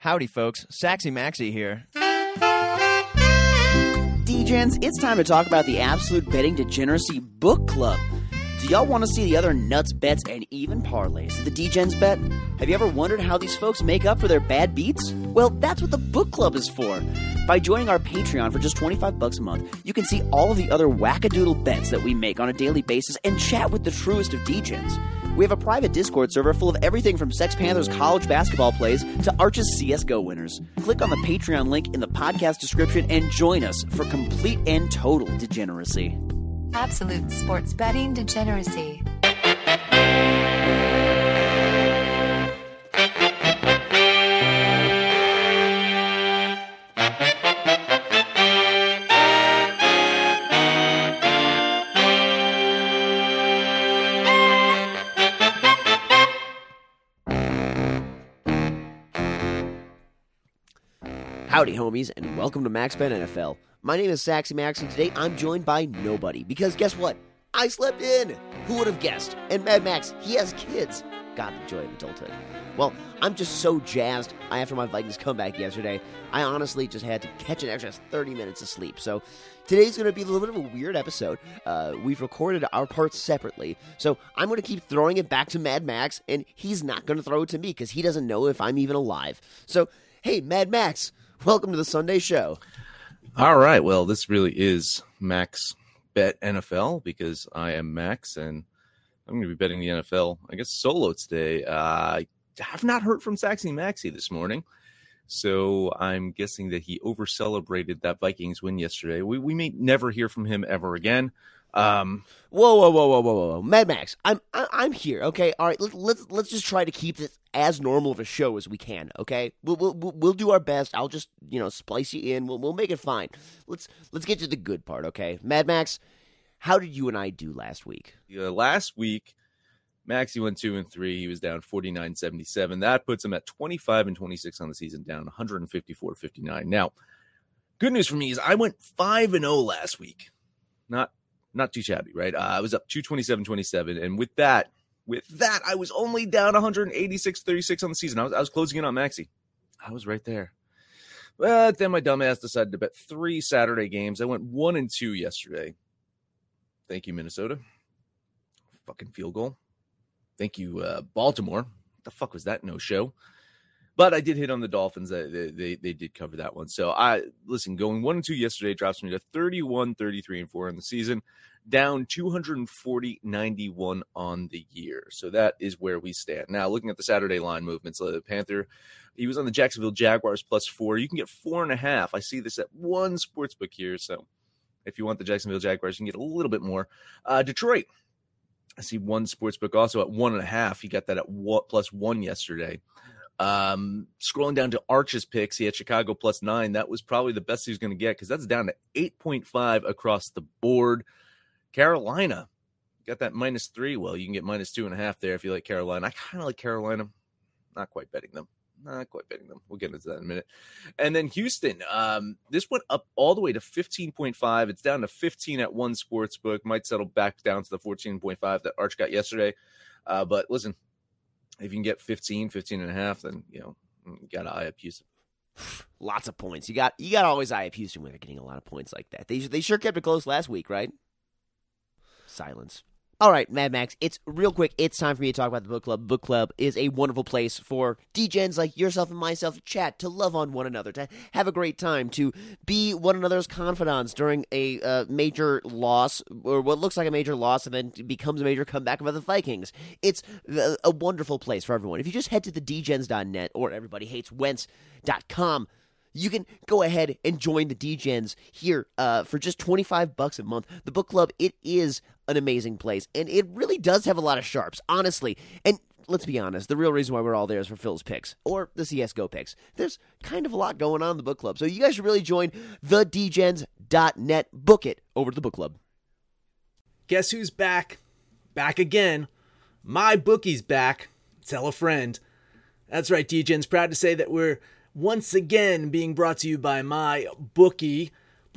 Howdy, folks. Saxy Maxie here. DGens, it's time to talk about the Absolute Betting Degeneracy Book Club. Do y'all want to see the other nuts bets and even parlays that the DGens bet? Have you ever wondered how these folks make up for their bad beats? Well, that's what the book club is for. By joining our Patreon for just 25 bucks a month, you can see all of the other wackadoodle bets that we make on a daily basis and chat with the truest of DGens. We have a private Discord server full of everything from Sex Panthers college basketball plays to Arch's CSGO winners. Click on the Patreon link in the podcast description and join us for complete and total degeneracy. Absolute sports betting degeneracy. Howdy, homies, and welcome to Max Bet NFL. My name is Saxy Max, and today I'm joined by nobody because guess what? I slept in. Who would have guessed? And Mad Max, he has kids. God, the joy of adulthood. Well, I'm just so jazzed after my Vikings comeback yesterday. I honestly just had to catch an extra 30 minutes of sleep. So today's going to be a little bit of a weird episode. Uh, we've recorded our parts separately. So I'm going to keep throwing it back to Mad Max, and he's not going to throw it to me because he doesn't know if I'm even alive. So, hey, Mad Max, welcome to the Sunday show. All right. Well, this really is Max Bet NFL because I am Max and I'm going to be betting the NFL, I guess, solo today. Uh, I have not heard from Saxy Maxi this morning. So I'm guessing that he over celebrated that Vikings win yesterday. We, we may never hear from him ever again. Um, Whoa, whoa, whoa, whoa, whoa, whoa, Mad Max, I'm I, I'm here. Okay, all right. Let, let's let's just try to keep this as normal of a show as we can. Okay, we'll we'll we'll- do our best. I'll just you know splice you in. We'll we'll make it fine. Let's let's get to the good part. Okay, Mad Max, how did you and I do last week? uh, last week, Maxi went two and three. He was down 49 77. That puts him at 25 and 26 on the season, down 154 59. Now, good news for me is I went 5 and 0 last week. Not not too shabby, right? Uh, I was up 227 27. And with that, with that, I was only down 186 36 on the season. I was, I was closing in on Maxi. I was right there. But then my dumbass decided to bet three Saturday games. I went one and two yesterday. Thank you, Minnesota. Fucking field goal. Thank you, uh, Baltimore. What the fuck was that no show? But I did hit on the Dolphins. They, they, they, they did cover that one. So I listen, going one and two yesterday drops me to 31, 33, and four in the season, down 240, 91 on the year. So that is where we stand. Now, looking at the Saturday line movements, uh, the Panther, he was on the Jacksonville Jaguars plus four. You can get four and a half. I see this at one sports book here. So if you want the Jacksonville Jaguars, you can get a little bit more. Uh, Detroit, I see one sportsbook also at one and a half. He got that at one, plus one yesterday. Um, scrolling down to Arch's picks, he had Chicago plus nine. That was probably the best he was going to get because that's down to 8.5 across the board. Carolina got that minus three. Well, you can get minus two and a half there if you like Carolina. I kind of like Carolina. Not quite betting them. Not quite betting them. We'll get into that in a minute. And then Houston, um, this went up all the way to 15.5. It's down to 15 at one sports book. Might settle back down to the 14.5 that Arch got yesterday. Uh, but listen, if you can get 15, 15 and a half, then, you know, mm, you got to eye up Houston. Lots of points. You got you got always eye up Houston when they're getting a lot of points like that. They they sure kept it close last week, right? Silence. All right, Mad Max, it's real quick. It's time for me to talk about the book club. Book club is a wonderful place for degens like yourself and myself to chat, to love on one another, to have a great time, to be one another's confidants during a uh, major loss or what looks like a major loss and then becomes a major comeback of the Vikings. It's a, a wonderful place for everyone. If you just head to the degens.net or everybodyhateswentz.com, you can go ahead and join the DGens here uh, for just 25 bucks a month. The book club, it is an amazing place, and it really does have a lot of sharps, honestly. And let's be honest, the real reason why we're all there is for Phil's picks or the CSGO picks. There's kind of a lot going on in the book club, so you guys should really join the DGens.net. Book it over to the book club. Guess who's back? Back again. My bookie's back. Tell a friend. That's right, DGens. Proud to say that we're once again being brought to you by my bookie.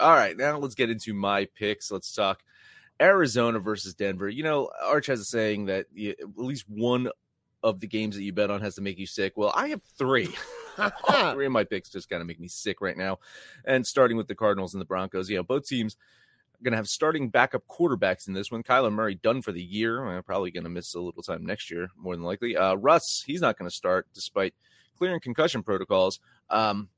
All right, now let's get into my picks. Let's talk Arizona versus Denver. You know, Arch has a saying that you, at least one of the games that you bet on has to make you sick. Well, I have three. Three of my picks just kind of make me sick right now. And starting with the Cardinals and the Broncos, you know, both teams are going to have starting backup quarterbacks in this one. Kyler Murray done for the year. Probably going to miss a little time next year, more than likely. Uh, Russ, he's not going to start despite clearing concussion protocols. Um,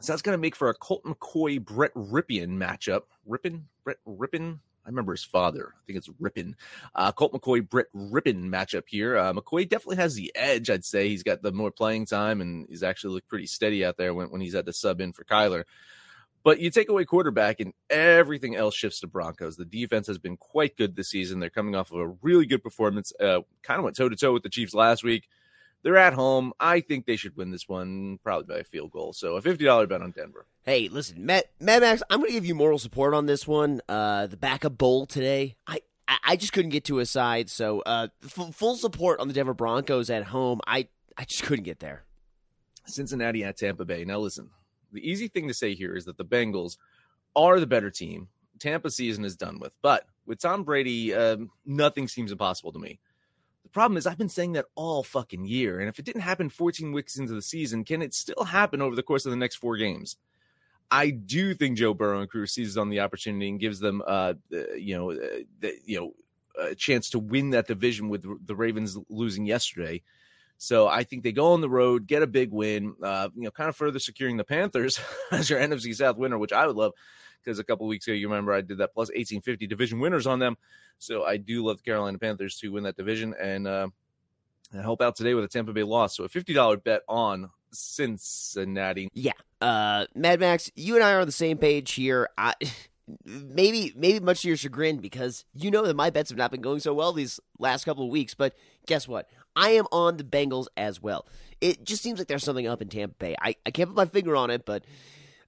so that's going to make for a Colt McCoy Brett Rypien matchup. Rippin, Brett Rypien. I remember his father. I think it's Rippin. Uh, Colt McCoy Brett Rypien matchup here. Uh, McCoy definitely has the edge. I'd say he's got the more playing time and he's actually looked pretty steady out there when, when he's at the sub in for Kyler. But you take away quarterback and everything else shifts to Broncos. The defense has been quite good this season. They're coming off of a really good performance. Uh, kind of went toe to toe with the Chiefs last week. They're at home. I think they should win this one, probably by a field goal. So a fifty dollar bet on Denver. Hey, listen, Matt, Mad Max, I'm going to give you moral support on this one. Uh, the backup bowl today, I, I, I just couldn't get to a side. So uh, f- full support on the Denver Broncos at home. I, I just couldn't get there. Cincinnati at Tampa Bay. Now listen, the easy thing to say here is that the Bengals are the better team. Tampa season is done with, but with Tom Brady, um, nothing seems impossible to me. The problem is, I've been saying that all fucking year. And if it didn't happen 14 weeks into the season, can it still happen over the course of the next four games? I do think Joe Burrow and crew seizes on the opportunity and gives them, uh, you know, uh, you know, a chance to win that division with the Ravens losing yesterday. So I think they go on the road, get a big win, uh, you know, kind of further securing the Panthers as your NFC South winner, which I would love because a couple weeks ago, you remember I did that plus 1850 division winners on them. So I do love the Carolina Panthers to win that division. And uh, and help out today with a Tampa Bay loss. So a $50 bet on Cincinnati. Yeah. Uh, Mad Max, you and I are on the same page here. I maybe maybe much to your chagrin because you know that my bets have not been going so well these last couple of weeks, but guess what? I am on the Bengals as well. It just seems like there's something up in Tampa Bay. I, I can't put my finger on it, but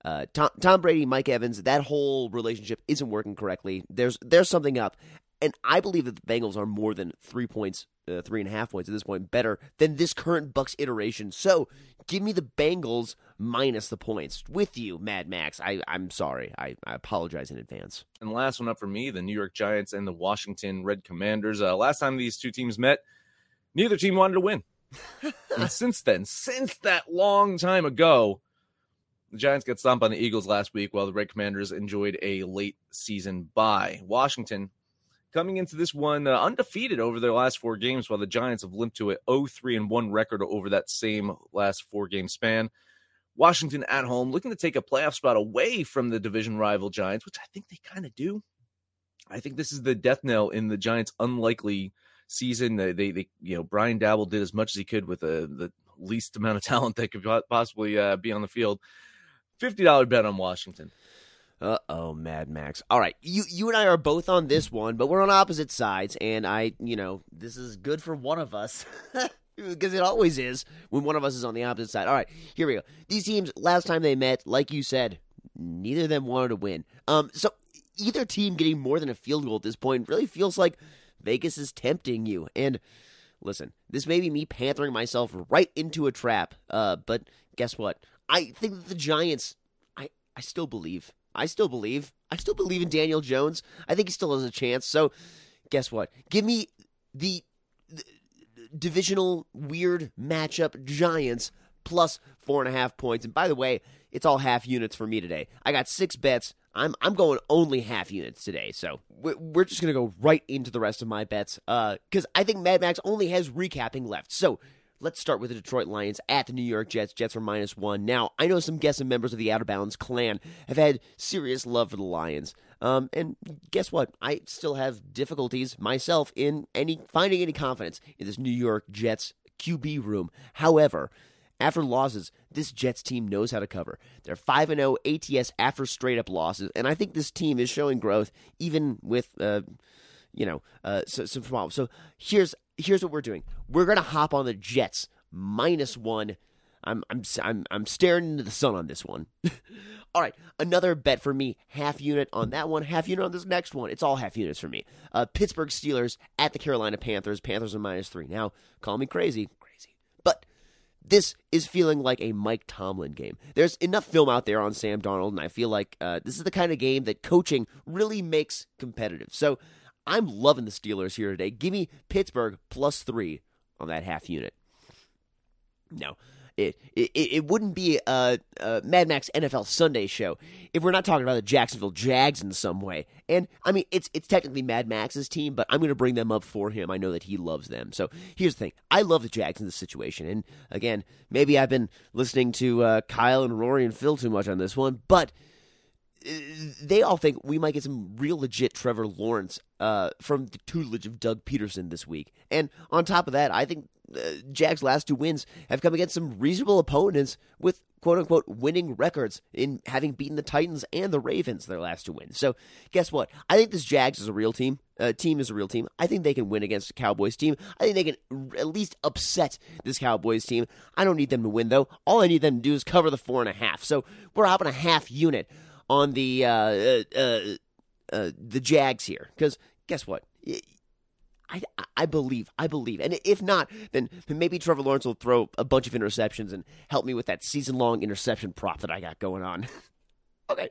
uh, Tom, Tom Brady, Mike Evans, that whole relationship isn't working correctly. There's there's something up, and I believe that the Bengals are more than three points, uh, three and a half points at this point, better than this current Bucs iteration. So give me the Bengals minus the points with you, Mad Max. I I'm sorry. I, I apologize in advance. And last one up for me, the New York Giants and the Washington Red Commanders. Uh, last time these two teams met, neither team wanted to win. and since then, since that long time ago, the Giants got stomped on the Eagles last week while the Red Commanders enjoyed a late season bye. Washington coming into this one uh, undefeated over their last four games while the Giants have limped to a 0-3 and 1 record over that same last four game span. Washington at home looking to take a playoff spot away from the division rival Giants, which I think they kind of do. I think this is the death knell in the Giants' unlikely season. They, they, they, you know, Brian Daboll did as much as he could with the, the least amount of talent that could possibly uh, be on the field. Fifty dollar bet on Washington. Uh oh, Mad Max. All right, you you and I are both on this one, but we're on opposite sides, and I, you know, this is good for one of us. because it always is when one of us is on the opposite side. All right, here we go. These teams, last time they met, like you said, neither of them wanted to win. Um, so either team getting more than a field goal at this point really feels like Vegas is tempting you. And listen, this may be me panthering myself right into a trap. Uh, but guess what? I think that the Giants. I I still believe. I still believe. I still believe in Daniel Jones. I think he still has a chance. So, guess what? Give me the, the divisional weird matchup Giants plus four and a half points. And by the way, it's all half units for me today. I got six bets. I'm I'm going only half units today, so we're just gonna go right into the rest of my bets. Uh, because I think Mad Max only has recapping left. So let's start with the Detroit Lions at the New York Jets. Jets are minus one. Now I know some guests and members of the Out of Bounds clan have had serious love for the Lions. Um, and guess what? I still have difficulties myself in any finding any confidence in this New York Jets QB room. However, after losses, this Jets team knows how to cover. They're 5 0 ATS after straight up losses, and I think this team is showing growth even with uh, you know, uh, so, some problems. So here's here's what we're doing. We're gonna hop on the Jets minus one. I'm I'm I'm I'm staring into the sun on this one. all right, another bet for me. Half unit on that one. Half unit on this next one. It's all half units for me. Uh, Pittsburgh Steelers at the Carolina Panthers. Panthers are minus three. Now, call me crazy, this is feeling like a Mike Tomlin game. There's enough film out there on Sam Darnold, and I feel like uh, this is the kind of game that coaching really makes competitive. So I'm loving the Steelers here today. Give me Pittsburgh plus three on that half unit. No, it it, it wouldn't be a, a, Mad Max NFL Sunday show if we're not talking about the Jacksonville Jags in some way. And I mean, it's it's technically Mad Max's team, but I'm going to bring them up for him. I know that he loves them. So here's the thing: I love the Jags in this situation. And again, maybe I've been listening to uh, Kyle and Rory and Phil too much on this one, but they all think we might get some real legit Trevor Lawrence uh, from the tutelage of Doug Pederson this week. And on top of that, I think uh, Jags' last two wins have come against some reasonable opponents with quote unquote winning records in having beaten the Titans and the Ravens their last two wins. So guess what? I think this Jags is a real team. Uh, team is a real team. I think they can win against the Cowboys team. I think they can at least upset this Cowboys team. I don't need them to win though. All I need them to do is cover the four and a half. So we're in a half unit on the uh, uh, uh, uh, the Jags here because guess what? I, I believe, I believe, and if not, then maybe Trevor Lawrence will throw a bunch of interceptions and help me with that season long interception prop that I got going on. okay,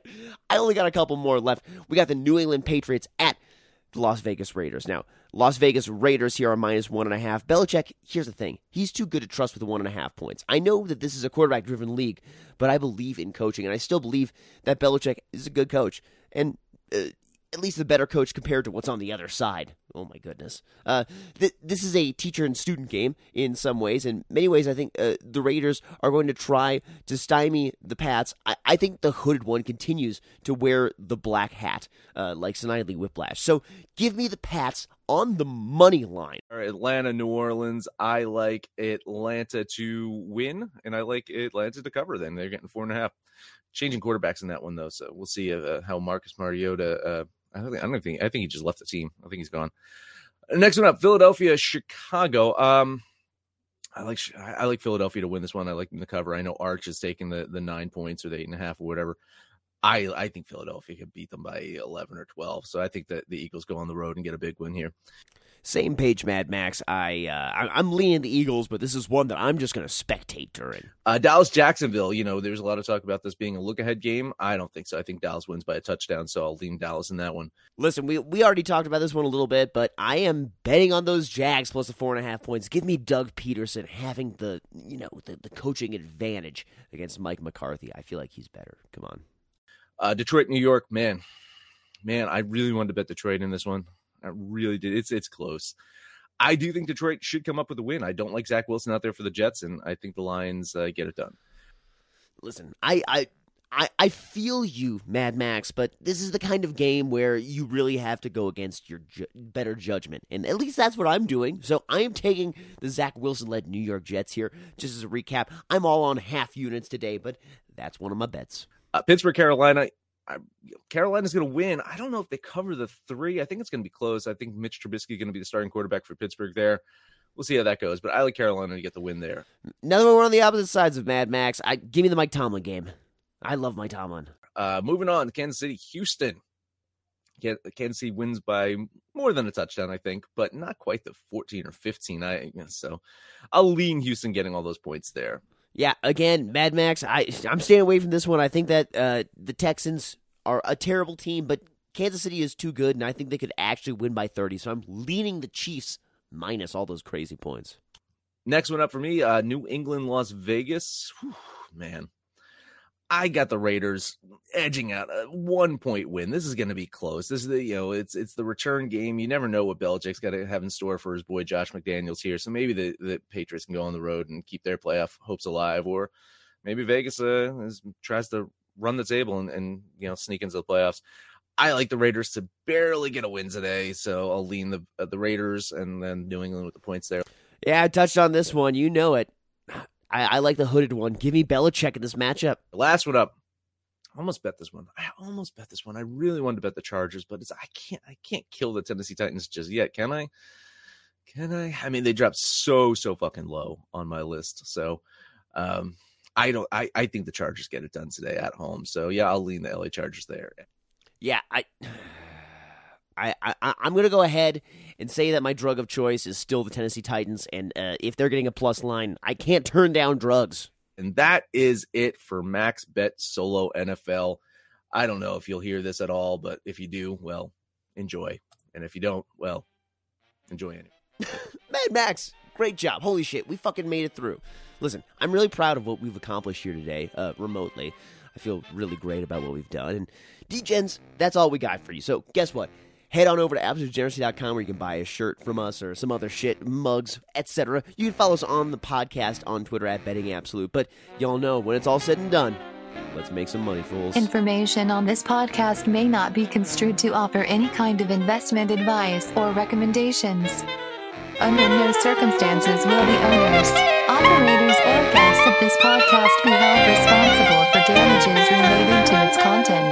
I only got a couple more left. We got the New England Patriots at the Las Vegas Raiders. Now, Las Vegas Raiders here are minus one and a half. Belichick, here's the thing. He's too good to trust with one and a half points. I know that this is a quarterback driven league, but I believe in coaching, and I still believe that Belichick is a good coach. And uh, at least the better coach compared to what's on the other side. Oh my goodness. Uh, th- this is a teacher and student game in some ways. In many ways, I think uh, the Raiders are going to try to stymie the Pats. I, I think the hooded one continues to wear the black hat, uh, like Snidely Whiplash. So give me the Pats on the money line. Atlanta, New Orleans. I like Atlanta to win, and I like Atlanta to cover. Then they're getting four and a half. Changing quarterbacks in that one though, so we'll see uh, how Marcus Mariota. I don't think I don't think I think he just left the team. I think he's gone. Next one up, Philadelphia, Chicago. Um, I like I like Philadelphia to win this one. I like them to cover. I know Arch is taking the the nine points or the eight and a half or whatever. I I think Philadelphia could beat them by eleven or twelve. So I think that the Eagles go on the road and get a big win here. Same page, Mad Max. I, uh, I am leaning the Eagles, but this is one that I'm just going to spectate during. Uh, Dallas Jacksonville. You know, there's a lot of talk about this being a look ahead game. I don't think so. I think Dallas wins by a touchdown, so I'll lean Dallas in that one. Listen, we we already talked about this one a little bit, but I am betting on those Jags plus the four and a half points. Give me Doug Pederson having the you know the, the coaching advantage against Mike McCarthy. I feel like he's better. Come on. Uh, Detroit, New York, man, man, I really wanted to bet Detroit in this one. I really did. It's it's close. I do think Detroit should come up with a win. I don't like Zach Wilson out there for the Jets, and I think the Lions uh, get it done. Listen, I, I I I feel you, Mad Max, but this is the kind of game where you really have to go against your ju- better judgment, and at least that's what I'm doing. So I am taking the Zach Wilson-led New York Jets here. Just as a recap, I'm all on half units today, but that's one of my bets. Uh, Pittsburgh, Carolina. I, Carolina's going to win. I don't know if they cover the three. I think it's going to be close. I think Mitch Trubisky going to be the starting quarterback for Pittsburgh there. We'll see how that goes, but I like Carolina to get the win there. Now that we're on the opposite sides of Mad Max, I give me the Mike Tomlin game. I love Mike Tomlin. Uh, moving on, Kansas City, Houston. Kansas City wins by more than a touchdown, I think, but not quite the 14 or 15. I guess so. I'll lean Houston getting all those points there. Yeah, again, Mad Max. I I'm staying away from this one. I think that uh, the Texans are a terrible team, but Kansas City is too good, and I think they could actually win by 30. So I'm leaning the Chiefs minus all those crazy points. Next one up for me, uh, New England, Las Vegas. Whew, man, I got the Raiders edging out a one point win. This is going to be close. This is the you know it's it's the return game. You never know what Belichick's got to have in store for his boy Josh McDaniels here. So maybe the the Patriots can go on the road and keep their playoff hopes alive, or maybe Vegas uh, is, tries to run the table and, and you know sneak into the playoffs. I like the Raiders to barely get a win today, so I'll lean the uh, the Raiders and then New England with the points there. Yeah, I touched on this one. You know it. I, I like the hooded one. Give me Belichick in this matchup. Last one up. I almost bet this one. I almost bet this one. I really wanted to bet the Chargers, but it's I can't I can't kill the Tennessee Titans just yet, can I? Can I? I mean, they dropped so so fucking low on my list. So um I don't I, I think the Chargers get it done today at home. So yeah, I'll lean the LA Chargers there. Yeah, I I, I I'm gonna go ahead and say that my drug of choice is still the Tennessee Titans, and uh, if they're getting a plus line, I can't turn down drugs. And that is it for Max Bet Solo NFL. I don't know if you'll hear this at all, but if you do, well, enjoy. And if you don't, well, enjoy it. Mad Max, great job. Holy shit, we fucking made it through. Listen, I'm really proud of what we've accomplished here today, uh, remotely. I feel really great about what we've done. And DGens, that's all we got for you. So guess what? Head on over to absolutegenerosity.com where you can buy a shirt from us or some other shit, mugs, etc. You can follow us on the podcast on Twitter at Betting Absolute. But y'all know when it's all said and done, let's make some money, fools. Information on this podcast may not be construed to offer any kind of investment advice or recommendations. Under no circumstances will the owners, operators, or guests of this podcast be held responsible for damages related to its contents.